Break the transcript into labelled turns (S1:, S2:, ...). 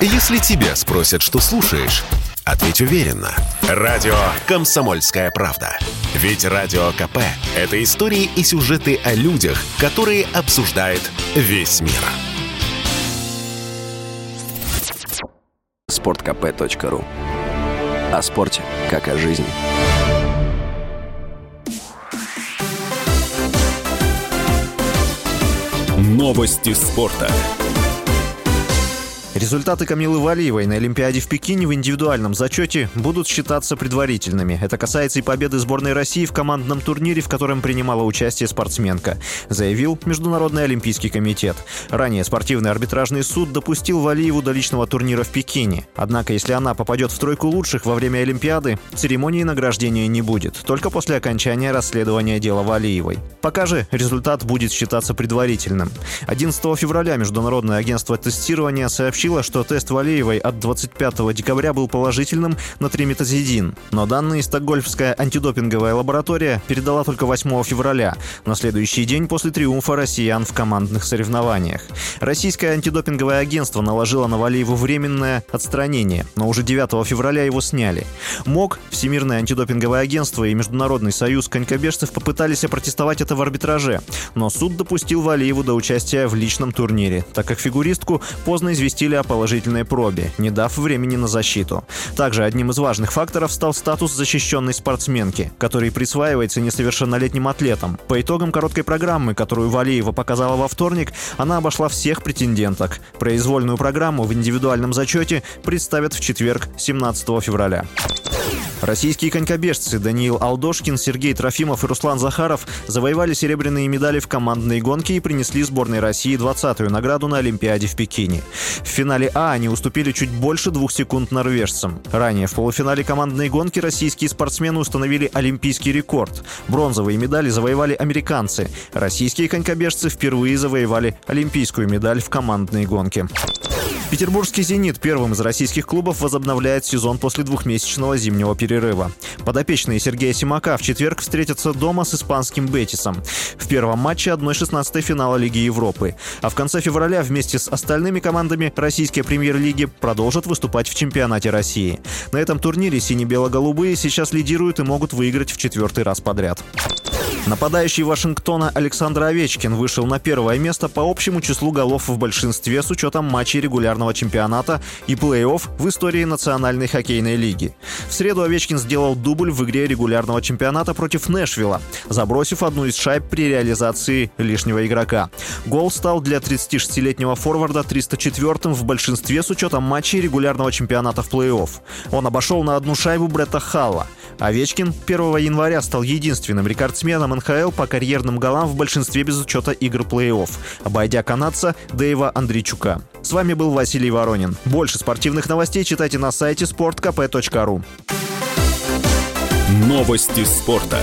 S1: Если тебя спросят, что слушаешь, ответь уверенно. Радио «Комсомольская правда». Ведь Радио КП – это истории и сюжеты о людях, которые обсуждает весь мир.
S2: Спорткп.ру О спорте, как о жизни.
S1: Новости спорта.
S3: Результаты Камилы Валиевой на Олимпиаде в Пекине в индивидуальном зачете будут считаться предварительными. Это касается и победы сборной России в командном турнире, в котором принимала участие спортсменка, заявил Международный Олимпийский комитет. Ранее спортивный арбитражный суд допустил Валиеву до личного турнира в Пекине. Однако, если она попадет в тройку лучших во время Олимпиады, церемонии награждения не будет, только после окончания расследования дела Валиевой. Пока же результат будет считаться предварительным. 11 февраля Международное агентство тестирования сообщило, сообщила, что тест Валеевой от 25 декабря был положительным на триметазидин. Но данные Стокгольмская антидопинговая лаборатория передала только 8 февраля, на следующий день после триумфа россиян в командных соревнованиях. Российское антидопинговое агентство наложило на Валееву временное отстранение, но уже 9 февраля его сняли. МОК, Всемирное антидопинговое агентство и Международный союз конькобежцев попытались опротестовать это в арбитраже, но суд допустил Валееву до участия в личном турнире, так как фигуристку поздно известили о положительной пробе, не дав времени на защиту. Также одним из важных факторов стал статус защищенной спортсменки, который присваивается несовершеннолетним атлетам. По итогам короткой программы, которую Валиева показала во вторник, она обошла всех претенденток. Произвольную программу в индивидуальном зачете представят в четверг, 17 февраля. Российские конькобежцы Даниил Алдошкин, Сергей Трофимов и Руслан Захаров завоевали серебряные медали в командной гонке и принесли сборной России 20-ю награду на Олимпиаде в Пекине. В финале А они уступили чуть больше двух секунд норвежцам. Ранее в полуфинале командной гонки российские спортсмены установили олимпийский рекорд. Бронзовые медали завоевали американцы. Российские конькобежцы впервые завоевали олимпийскую медаль в командной гонке. Петербургский «Зенит» первым из российских клубов возобновляет сезон после двухмесячного зимнего перерыва. Подопечные Сергея Симака в четверг встретятся дома с испанским «Бетисом» в первом матче 1-16 финала Лиги Европы. А в конце февраля вместе с остальными командами российской премьер-лиги продолжат выступать в чемпионате России. На этом турнире сине-бело-голубые сейчас лидируют и могут выиграть в четвертый раз подряд. Нападающий Вашингтона Александр Овечкин вышел на первое место по общему числу голов в большинстве с учетом матчей регулярного чемпионата и плей-офф в истории Национальной хоккейной лиги. В среду Овечкин сделал дубль в игре регулярного чемпионата против Нэшвилла, забросив одну из шайб при реализации лишнего игрока. Гол стал для 36-летнего форварда 304-м в большинстве с учетом матчей регулярного чемпионата в плей-офф. Он обошел на одну шайбу Бретта Халла. Овечкин 1 января стал единственным рекордсменом НХЛ по карьерным голам в большинстве без учета игр плей-офф, обойдя канадца Дэйва Андрейчука. С вами был Василий Воронин. Больше спортивных новостей читайте на сайте sportkp.ru.
S1: Новости спорта.